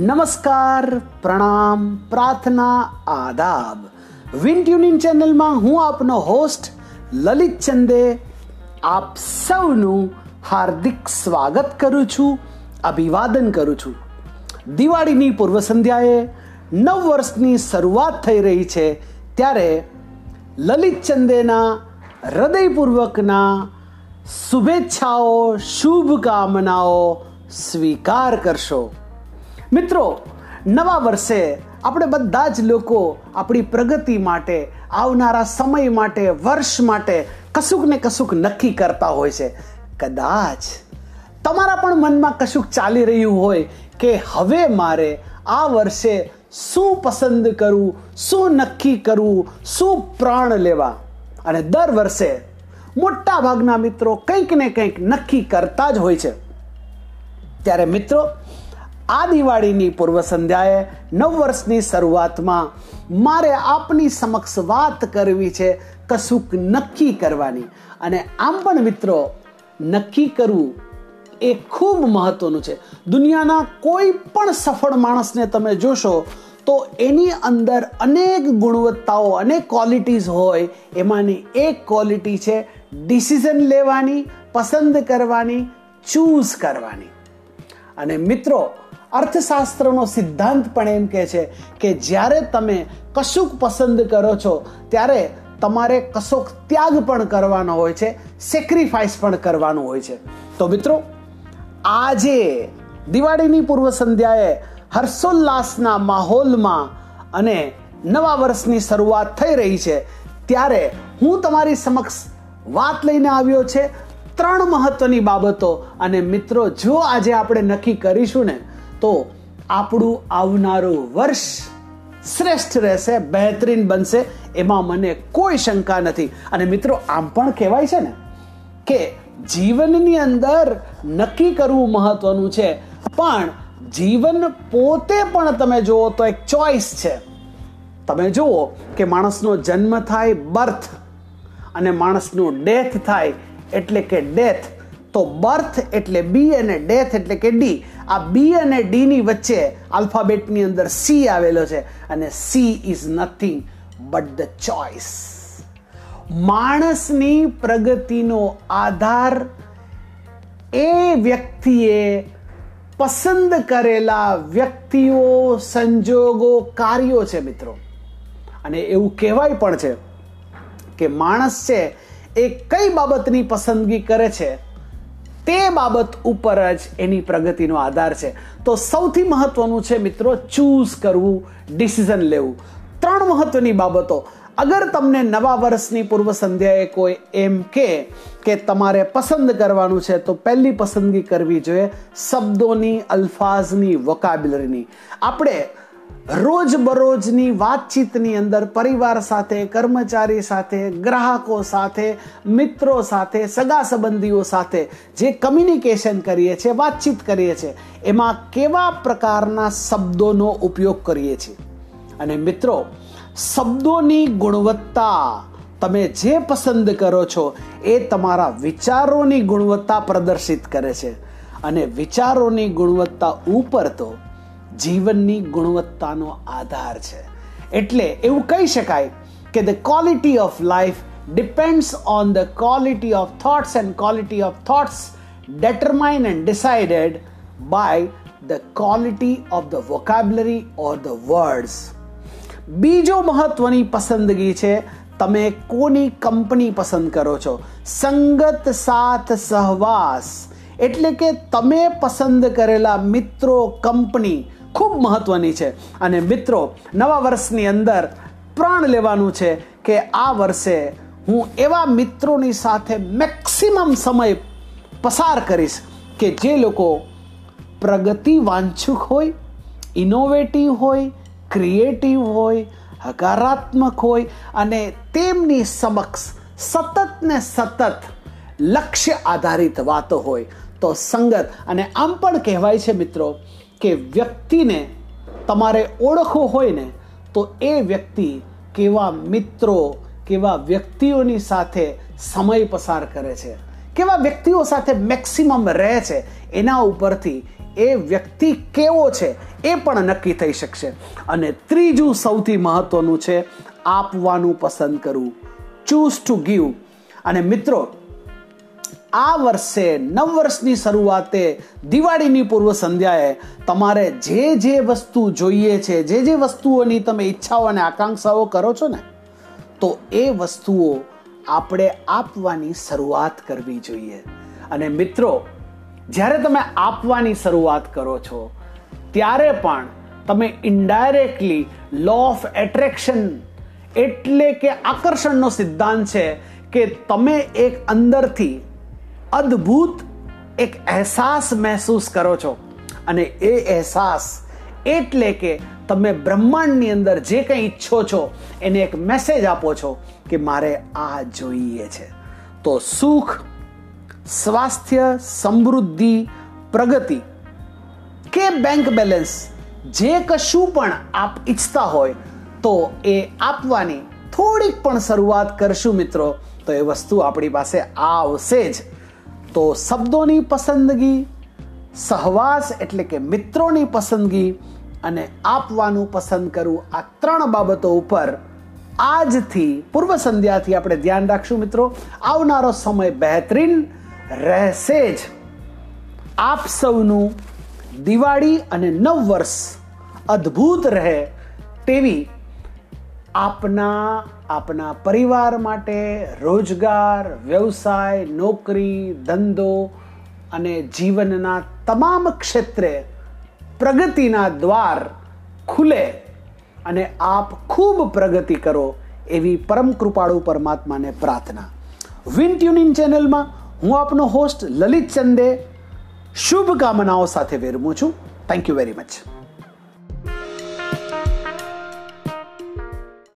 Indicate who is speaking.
Speaker 1: નમસ્કાર, પ્રણામ, પ્રાર્થના, આદાબ. વિન ટ્યુનિંગ ચેનલમાં હું આપનો હોસ્ટ લલિત ચંદે આપ સૌનું હાર્દિક સ્વાગત કરું છું, અભિવાદન કરું છું. દિવાળીની પૂર્વ સંધ્યાએ નવ વર્ષની શરૂઆત થઈ રહી છે, ત્યારે લલિત ચંદેના હૃદયપૂર્વકના શુભેચ્છાઓ, શુભકામનાઓ સ્વીકાર કરશો. મિત્રો, નવા વર્ષે આપણે બધા જ લોકો આપણી પ્રગતિ માટે, આવનારા સમય માટે, વર્ષ માટે કશુંક ને કશુંક નક્કી કરતા હોય છે. કદાચ તમારા પણ મનમાં કશુંક ચાલી રહ્યું હોય કે હવે મારે આ વર્ષે શું પસંદ કરવું શું નક્કી કરવું શું પ્રાણ લેવા? અને દર વર્ષે મોટા ભાગના મિત્રો કંઈક ને કંઈક નક્કી કરતા જ હોય છે. ત્યારે મિત્રો આ દિવાળીની પૂર્વ સંધ્યાએ નવ વર્ષની શરૂઆતમાં મારે આપની સમક્ષ વાત કરવી છે કશુંક નક્કી કરવાની. અને આમ પણ મિત્રો, નક્કી કરવું એ ખૂબ મહત્વનું છે. દુનિયાના કોઈ પણ સફળ માણસને તમે જોશો, તો એની અંદર અનેક ગુણવત્તાઓ, અનેક ક્વોલિટીઝ હોય. એમાંની એક ક્વોલિટી છે ડિસિઝન લેવાની, પસંદ કરવાની ચૂઝ કરવાની. અને મિત્રો અર્થશાસ્ત્રનો સિદ્ધાંત પણ એમ કહે છે કે જ્યારે તમે કશુંક પસંદ કરો છો, ત્યારે તમારે કશોક ત્યાગ પણ કરવાનો હોય છે સેક્રિફાઈસ પણ કરવાનું હોય છે. તો મિત્રો, આજે દિવાળીની પૂર્વ સંધ્યાએ હર્ષોલ્લાસના માહોલમાં અને નવા વર્ષની શરૂઆત થઈ રહી છે, ત્યારે હું તમારી સમક્ષ વાત લઈને આવ્યો છે ત્રણ મહત્વની બાબતો. અને મિત્રો, જો આજે આપણે નક્કી કરીશું ને તો આપણું આવનારું વર્ષ શ્રેષ્ઠ રહેશે, બહેતરીન બનશે, એમાં મને કોઈ શંકા નથી. અને મિત્રો, આમ પણ કહેવાય છે ને કે જીવનની અંદર નક્કી કરવું મહત્વનું છે. પણ જીવન પોતે પણ તમે જુઓ તો એક ચોઈસ છે. તમે જુઓ કે માણસનો જન્મ થાય બર્થ અને માણસનું ડેથ થાય એટલે કે ડેથ. તો બર્થ એટલે બી અને ડેથ એટલે કે ડી. આ બી અને ડી ની વચ્ચે આલ્ફાબેટની અંદર સી આવેલો છે અને C is nothing but the choice માણસની પ્રગતિનો આધાર એ વ્યક્તિએ પસંદ કરેલા વ્યક્તિઓ, સંજોગો, કાર્યો છે મિત્રો. અને એવું કહેવાય પણ છે કે માણસ છે એ કઈ બાબતની પસંદગી કરે છે? તે બાબત ઉપર જ એની પ્રગતિનો આધાર છે. તો સૌથી મહત્વનું છે મિત્રો ચૂઝ કરવું ડિસિઝન લેવું. ત્રણ મહત્વની બાબતો. અગર તમને નવા વર્ષની પૂર્વ સંધ્યાએ કોઈ એમ કે તમારે પસંદ કરવાનું છે, તો પહેલી પસંદગી કરવી જોઈએ શબ્દોની, અલ્ફાઝની વોકાબ્યુલરીની આપણે રોજબરોજની વાતચીતની અંદર પરિવાર સાથે, કર્મચારી સાથે, ગ્રાહકો સાથે, મિત્રો સાથે, સગા સંબંધીઓ સાથે જે કમ્યુનિકેશન કરીએ છીએ, વાતચીત કરીએ છીએ, એમાં કેવા પ્રકારના શબ્દોનો ઉપયોગ કરીએ છીએ? અને મિત્રો, શબ્દોની ગુણવત્તા તમે જે પસંદ કરો છો એ તમારા વિચારોની ગુણવત્તા પ્રદર્શિત કરે છે. અને વિચારોની ગુણવત્તા ઉપર તો જીવનની ગુણવત્તાનો આધાર છે. એટલે એવું કહી શકાય કે the quality of life depends on the quality of thoughts and quality of thoughts determined and decided by the quality of the vocabulary or the words. બીજો મહત્વની પસંદગી છે, તમે કોની કંપની પસંદ કરો છો? સંગત સાથ સહવાસ. એટલે કે તમે પસંદ કરેલા મિત્રો, કંપની ખૂબ મહત્વની છે. અને મિત્રો, નવા વર્ષની અંદર પ્રાણ લેવાનું છે કે આ વર્ષે હું એવા મિત્રોની સાથે મેક્સિમમ સમય પસાર કરીશ કે જે લોકો પ્રગતિ વાંછુક હોય ઇનોવેટિવ હોય ક્રિએટિવ હોય, હકારાત્મક હોય અને તેમની સમક્ષ સતત ને સતત લક્ષ્ય આધારિત વાતો હોય. તો સંગત, અને આમ પણ કહેવાય છે મિત્રો કે વ્યક્તિને તમારે ઓળખવો હોય ને, તો એ વ્યક્તિ કેવા મિત્રો, કેવા વ્યક્તિઓની સાથે સમય પસાર કરે છે. કેવા વ્યક્તિઓ સાથે મેક્સિમમ રહે છે, એના ઉપરથી એ વ્યક્તિ કેવો છે, એ પણ નક્કી થઈ શકશે. અને ત્રીજું સૌથી મહત્વનું છે, આપવાનું પસંદ કરવું. ચૂઝ ટુ ગીવ અને મિત્રો આ વર્ષે નવ વર્ષની શરૂઆતે દિવાળીની પૂર્વ સંધ્યાએ તમારે જે જે વસ્તુ જોઈએ છે, જે જે વસ્તુઓની તમે ઈચ્છાઓ અને આકાંક્ષાઓ કરો છો ને, તો એ વસ્તુઓ આપણે આપવાની શરૂઆત કરવી જોઈએ. અને મિત્રો, જ્યારે તમે આપવાની શરૂઆત કરો છો, ત્યારે પણ તમે ઇન્ડાયરેક્ટલી લો ઓફ એટ્રેક્શન એટલે કે આકર્ષણનો સિદ્ધાંત છે કે તમે એક અંદરથી અદ્ભુત એક અહેસાસ મહેસૂસ કરો છો. અને એ અહેસાસ એટલે કે તમે બ્રહ્માંડની અંદર જે કંઈ ઈચ્છો છો, એને એક મેસેજ આપો છો કે મારે આ જોઈએ છે. તો સુખ, સ્વાસ્થ્ય, સમૃદ્ધિ, પ્રગતિ કે બેંક બેલેન્સ જે કશું પણ આપ ઈચ્છતા હોય, તો એ આપવાની થોડીક પણ શરૂઆત કરશું મિત્રો. તો એ વસ્તુ આપણી પાસે આવશે જ. તો શબ્દોની પસંદગી, સહવાસ એટલે કે મિત્રોની પસંદગી અને આપવાનું પસંદ કરવું, આ ત્રણ બાબતો ઉપર આજથી, પૂર્વ સંધ્યાથી આપણે ધ્યાન રાખશું મિત્રો. આવનારો સમય બહેતરીન રહેશે જ. આપ સૌનું દિવાળી અને નવ વર્ષ અદ્ભુત રહે તેવી આપના આપના પરિવાર માટે રોજગાર, વ્યવસાય, નોકરી, ધંધો અને જીવનના તમામ ક્ષેત્રે પ્રગતિના દ્વાર ખુલે અને આપ ખૂબ પ્રગતિ કરો એવી પરમ કૃપાળુ પરમાત્માને પ્રાર્થના. વિન ટ્યુનિંગ ચેનલમાં હું આપનો હોસ્ટ લલિત ચંદે. શુભકામનાઓ સાથે વેરમું છું. Thank you very much